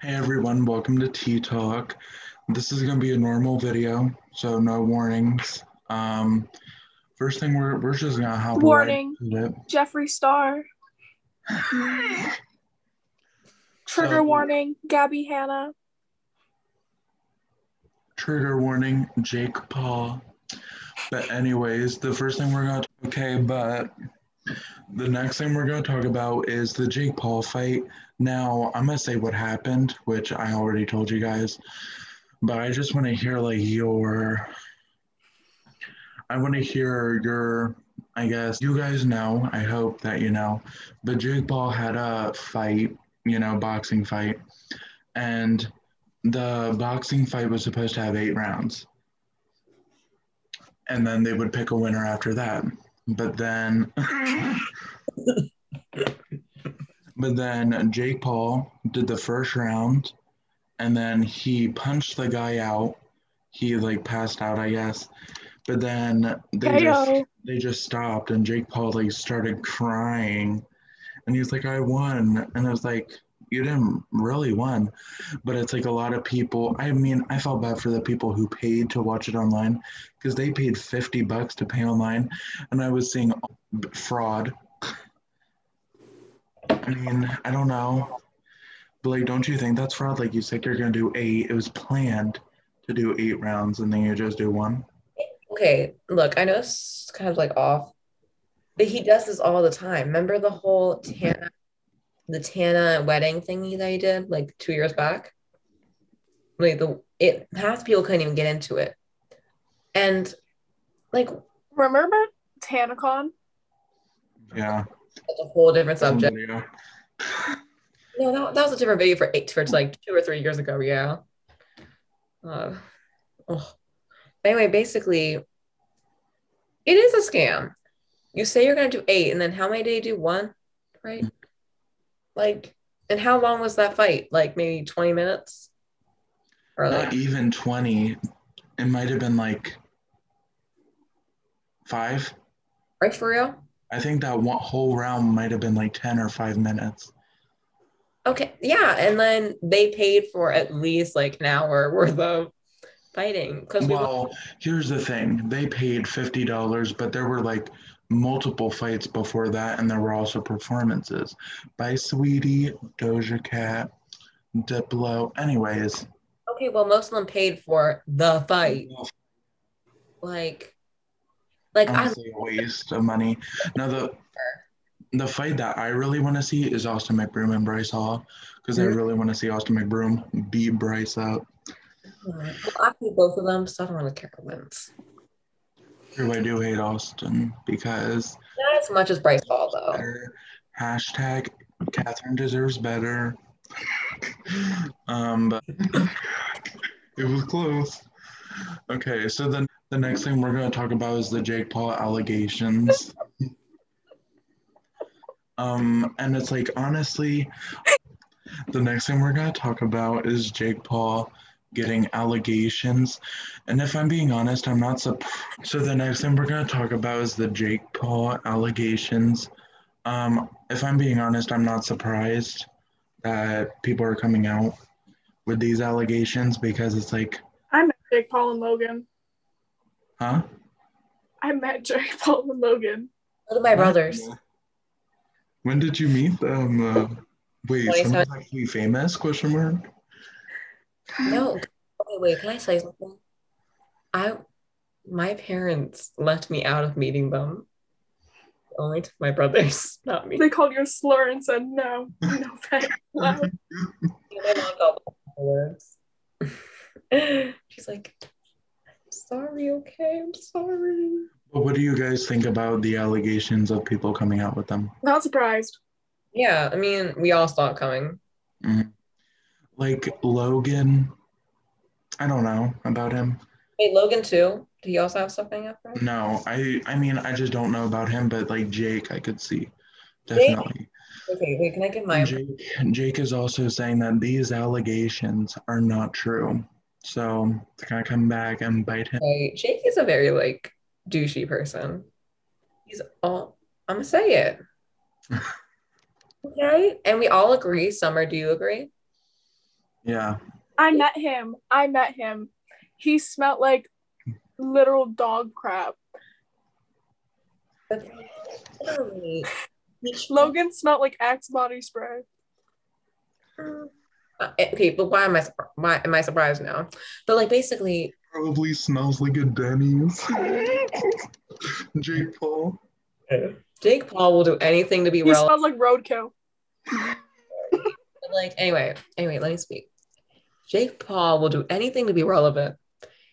Hey everyone, welcome to Tea Talk. This is gonna be a normal video, so no warnings. Um, first thing we're we're just gonna hop Warning. right. Jeffree Star. Trigger So- warning, Gabby Hanna. Trigger warning, Jake Paul. But anyways, the first thing we're gonna okay, but the next thing we're gonna talk about is the Jake Paul fight. Now I'm gonna say what happened, which I already told you guys, but I just want to hear like your. I want to hear your. I guess you guys know. I hope that you know, but Jake Paul had a fight, you know, boxing fight, and the boxing fight was supposed to have eight rounds. And then they would pick a winner after that. But then but then Jake Paul did the first round and then he punched the guy out. He like passed out, I guess. But then they just they just stopped and Jake Paul like started crying and he was like, I won. And I was like, You didn't really win. But it's like a lot of people I mean, I felt bad for the people who paid to watch it online because they paid 50 bucks to pay online and I was seeing fraud. I mean, I don't know. But like, don't you think that's fraud? Like you said you're gonna do eight. It was planned to do eight rounds and then you just do one. Okay, look, I know it's kind of like off, but he does this all the time. Remember the whole Tana, the Tana wedding thingy that he did like two years back? Like the it half the people couldn't even get into it. And like Remember TanaCon? Yeah. that's a whole different subject. Video. No, that, that was a different video for eight for like two or three years ago, yeah. Uh, oh. But anyway, basically, it is a scam. You say you're gonna do eight, and then how many did you do? One, right? Like, and how long was that fight? Like maybe 20 minutes? Or Not like even 20. It might have been like five. right for real? I think that one whole round might have been like 10 or five minutes. Okay, yeah, and then they paid for at least like an hour worth of fighting because we Well, here's the thing they paid $50, but there were like multiple fights before that, and there were also performances by Saweetie, Doja Cat, Diplo. Anyways, okay, well, most of them paid for the fight. Like, like I honestly, a waste of money. Now, the the fight that I really want to see is Austin McBroom and Bryce Hall because I Mhm. really want to see Austin McBroom beat Bryce up. Well, I hate both of them, so I don't really care who wins. True, I do hate Austin because Not as much as Bryce Hall, though. better. Hashtag Catherine deserves better. Um, but it was close. Okay, so then the next thing we're going to talk about is the Jake Paul allegations. Um, and it's like honestly, the next thing we're going to talk about is Jake Paul getting allegations. And if I'm being honest, I'm not surprised. So the next thing we're going to talk about is the Jake Paul allegations. Um, if I'm being honest, I'm not surprised that people are coming out with these allegations because it's like, I met Jake Paul and Logan. huh? I met Jake Paul and Logan. Look at my brothers. When did you meet them? Uh, wait, 27. someone's actually famous? Question mark. No. Okay, wait, can I say something? I, my parents left me out of meeting them. Only to my brothers, not me. They called you a slur and said no. No thanks. Wow. My mom got words. She's like, I'm sorry, okay, I'm sorry. But what do you guys think about the allegations of people coming out with them? Not surprised. Yeah, I mean, we all saw it coming. Mm-hmm. Like Logan, I don't know about him. Wait, Logan too? Did he also have something up? Right? No, I I mean I just don't know about him, but like Jake, I could see definitely. Okay, wait, can I get my Jake, Jake is also saying that these allegations are not true. So they're gonna come back and bite him. Okay, Jake is a very like douchey person. He's all I'm gonna say it. okay, and we all agree. Summer, do you agree? Yeah. I met him. I met him. He smelled like literal dog crap. But literally, Logan smelled like Axe body spray. Uh, okay, but why am I why am I surprised now? But like basically, Probably smells like a Denny's. Jake Paul. Jake Paul will do anything to be He relevant. smells like roadkill. Like anyway, anyway, let me speak. Jake Paul will do anything to be relevant.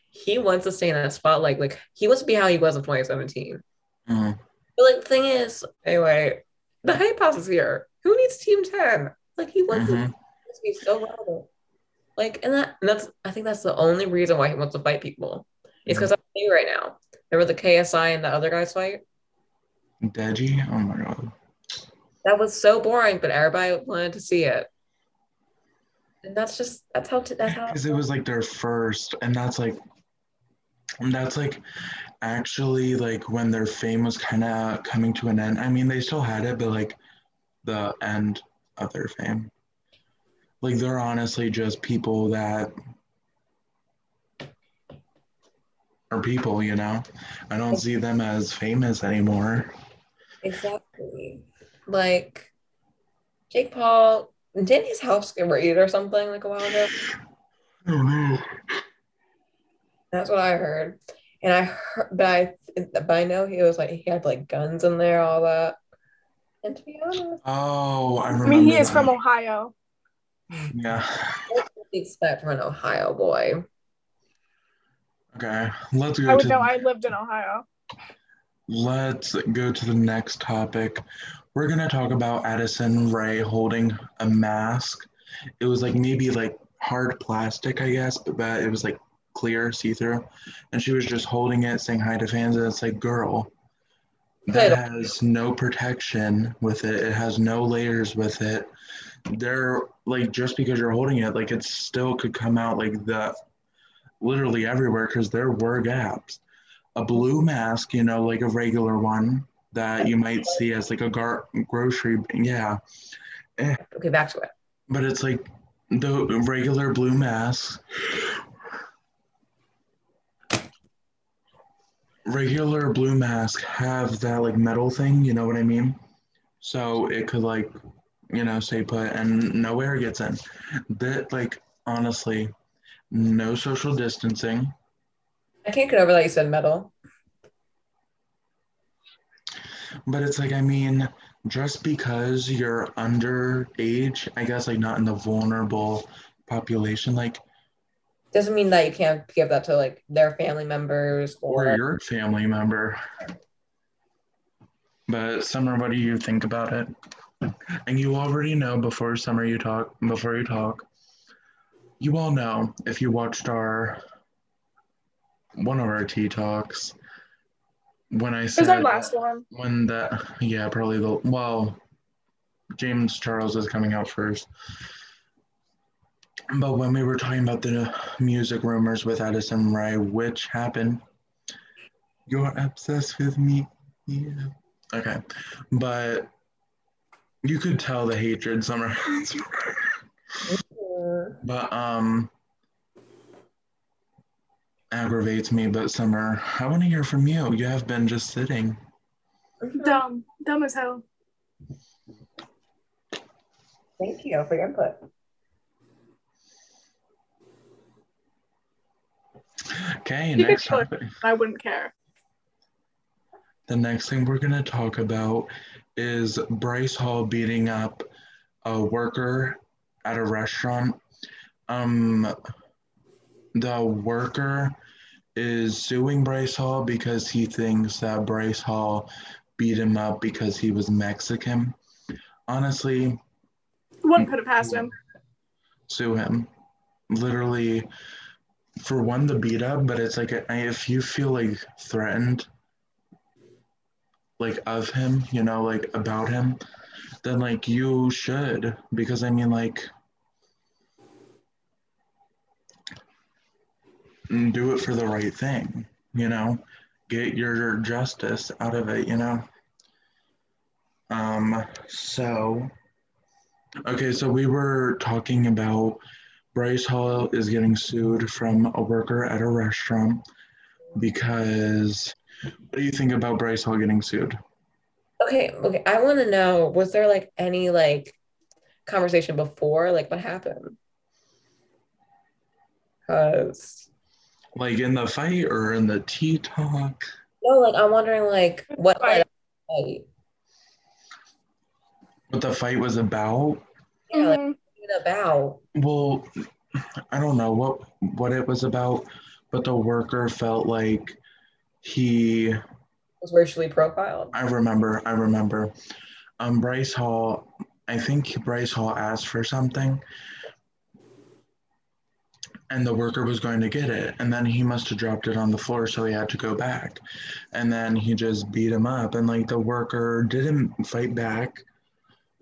He wants to stay in that spotlight. Like he wants to be how he was in 2017. Mm. But like the thing is, anyway, the hype house is here. Who needs Team 10? Like he wants Mhm. to be so relevant. Like, and that and that's I think that's the only reason why he wants to fight people. It's because I'm new right now. there Remember the KSI and the other guys fight? Deji? Oh my god. That was so boring, but everybody wanted to see it. And that's just that's how that's how Because it was like their first, and that's like, and that's like actually like when their fame was kind of coming to an end. I mean, they still had it, but like the end of their fame. Like they're honestly just people that are people, you know? I don't see them as famous anymore. exactly like Jake Paul didn't his house get raided or something like a while ago? I don't know. That's what I heard. And I heard, but I, but I know he was like he had like guns in there, all that. And to be honest, Oh, I I mean, he is that. from Ohio. Yeah. what do you expect from an Ohio boy? Okay. Let's I go would to know. I lived in Ohio. Let's go to the next topic. We're going to talk about Addison Rae holding a mask. It was like maybe like hard plastic, I guess, but, but it was like clear, see through. And she was just holding it, saying hi to fans. And it's like, girl, that has no protection with it, it has no layers with it. They're like, just because you're holding it, like it still could come out like the literally everywhere because there were gaps a blue mask, you know, like a regular one that you might see as like a gar- grocery, yeah. Eh. Okay, back to it. But it's like the regular blue mask. Regular blue mask have that like metal thing, you know what I mean? So it could like, you know, stay put and no air gets in. That like honestly, no social distancing. I can't get over that you said metal. But it's like, I mean, just because you're underage, I guess, like not in the vulnerable population, like, Doesn't mean that you can't give that to like their family members or or your family member. But Summer, what do you think about it? And you already know before Summer, you talk, before you talk, you all know if you watched our, one of our tea Talks, when I It was said, our last one. when that yeah probably the well james charles is coming out first. But when we were talking about the music rumors with addison Rae, which happened you're obsessed with me. Yeah. Okay. But you could tell the hatred summer but um aggravates me but summer i want to hear from you you have been just sitting Dumb. Dumb as hell. Thank you for your input. okay You next tell- topic I wouldn't care. The next thing we're going to talk about is Bryce Hall beating up a worker at a restaurant. Um, the worker is suing Bryce Hall because he thinks that Bryce Hall beat him up because he was Mexican. Honestly, Wouldn't put it past him. sue him. Literally, for one, the beat up, but it's like if you feel like threatened, like of him, you know, like about him, then like you should, because I mean, like, do it for the right thing, you know, get your justice out of it, you know. Um, so, okay, so we were talking about Bryce Hall is getting sued from a worker at a restaurant because what do you think about Bryce Hall getting sued? Okay, okay. I want to know was there like any like conversation before? Like what happened? Because Like in the fight or in the tea talk? no, like I'm wondering like what Fight. led up to the fight. What the fight was about? Yeah, like Mhm. what about? Well, I don't know what what it was about, but the worker felt like he Was racially profiled. I remember, I remember. Um, Bryce Hall, I think Bryce Hall asked for something, and the worker was going to get it, and then he must have dropped it on the floor, so he had to go back, and then he just beat him up, and like the worker didn't fight back.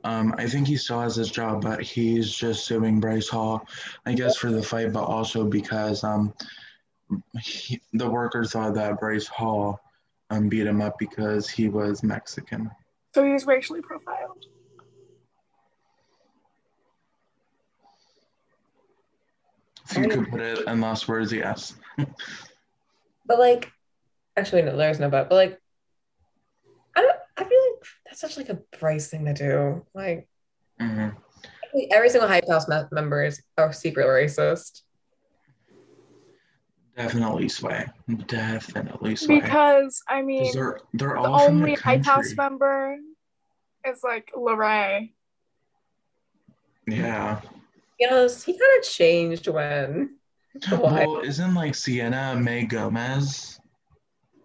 Um, I think he still has his job, but he's just suing Bryce Hall, I guess, for the fight, but also because um, he, the worker thought that Bryce Hall um, beat him up because he was Mexican. So he was racially profiled. You could put it in less words, yes. But like, actually, no, there's no but. But like, I don't. I feel like that's such like a Bryce thing to do. Like, hmm every single Hype House me- member is a secret racist. Definitely sway. Definitely sway. Because I mean, they're they're the all from only the White House country. member is like Larray. Yeah. You know, he kind of changed when. Why? Well, isn't like Sienna Mae Gomez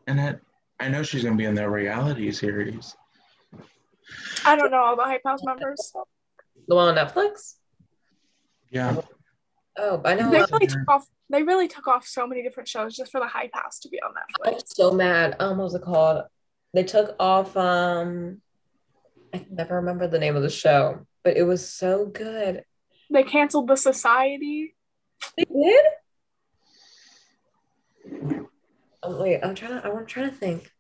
in it? I know she's gonna be in their reality series. I don't know all the Hype House members. The one on Netflix? Yeah. Oh, I know. They really took off. They really took off so many different shows just for the Hype House to be on Netflix. I'm so mad. Um, what was it called? They took off. Um, I can never remember the name of the show, but it was so good. They canceled the Society. They did. Oh, wait, I'm trying to. I'm trying to think.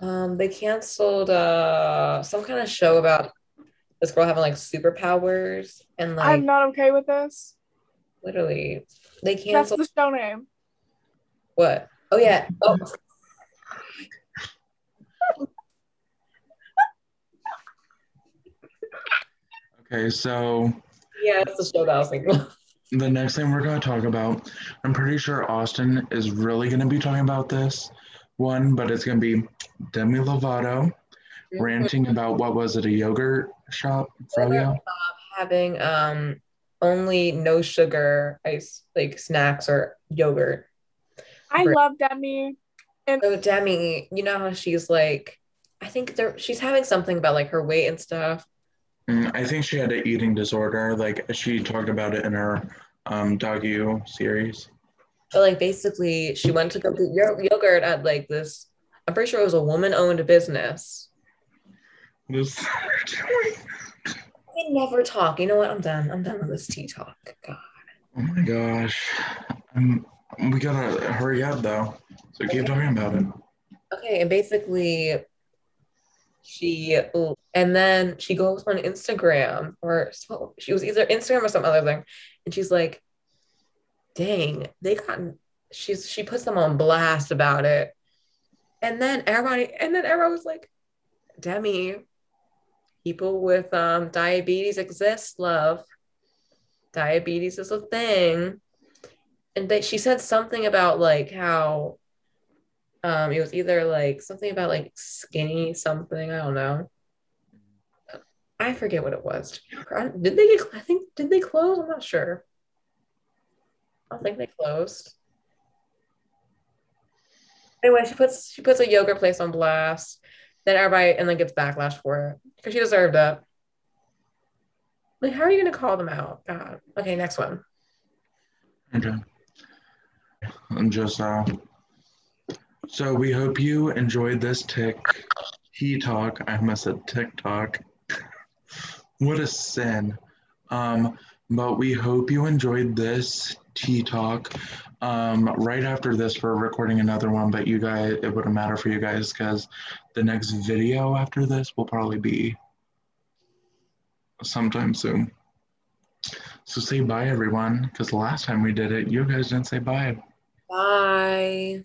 Um, they canceled uh some kind of show about this girl having like superpowers and like I'm not okay with this. literally they canceled. That's canceled the show name. what? Oh yeah. Oh, Okay, so yeah, that's the show that I was thinking. of. the next thing we're gonna talk about, I'm pretty sure Austin is really gonna be talking about this one, but it's gonna be Demi Lovato ranting about what was it, a yogurt shop, Froyo? having um only no sugar ice like snacks or yogurt. I Right. love Demi. So Demi, you know how she's like, I think there she's having something about like her weight and stuff. Mm, I think she had an eating disorder. Like she talked about it in her um, docu series. But like basically, she went to go get yogurt at like this. I'm pretty sure it was a woman-owned business. This I never talk. You know what? I'm done. I'm done with this tea talk. God. Oh my gosh. Um, we gotta hurry up though. So keep talking about it. Okay, and basically, she and then she goes on Instagram or she was either Instagram or some other thing, and she's like, "Dang, they got." She's she puts them on blast about it, and then everybody and then everyone was like, "Demi, people with um diabetes exist, love. Diabetes is a thing." And they, she said something about like how um, it was either like something about like skinny something. I don't know. I forget what it was. Did they? I think did they close? I'm not sure. I don't think they closed. Anyway, she puts she puts a yogurt place on blast. Then everybody and then gets backlash for it because she deserved it. Like, how are you gonna call them out? God. Okay, next one. Okay. I'm just uh so we hope you enjoyed this tick he talk. I almost said TikTok. what a sin. Um, but we hope you enjoyed this tea talk. Um, right after this, we're recording another one, but you guys, it wouldn't matter for you guys because the next video after this will probably be sometime soon. So say bye, everyone, because last time we did it, you guys didn't say bye. Bye.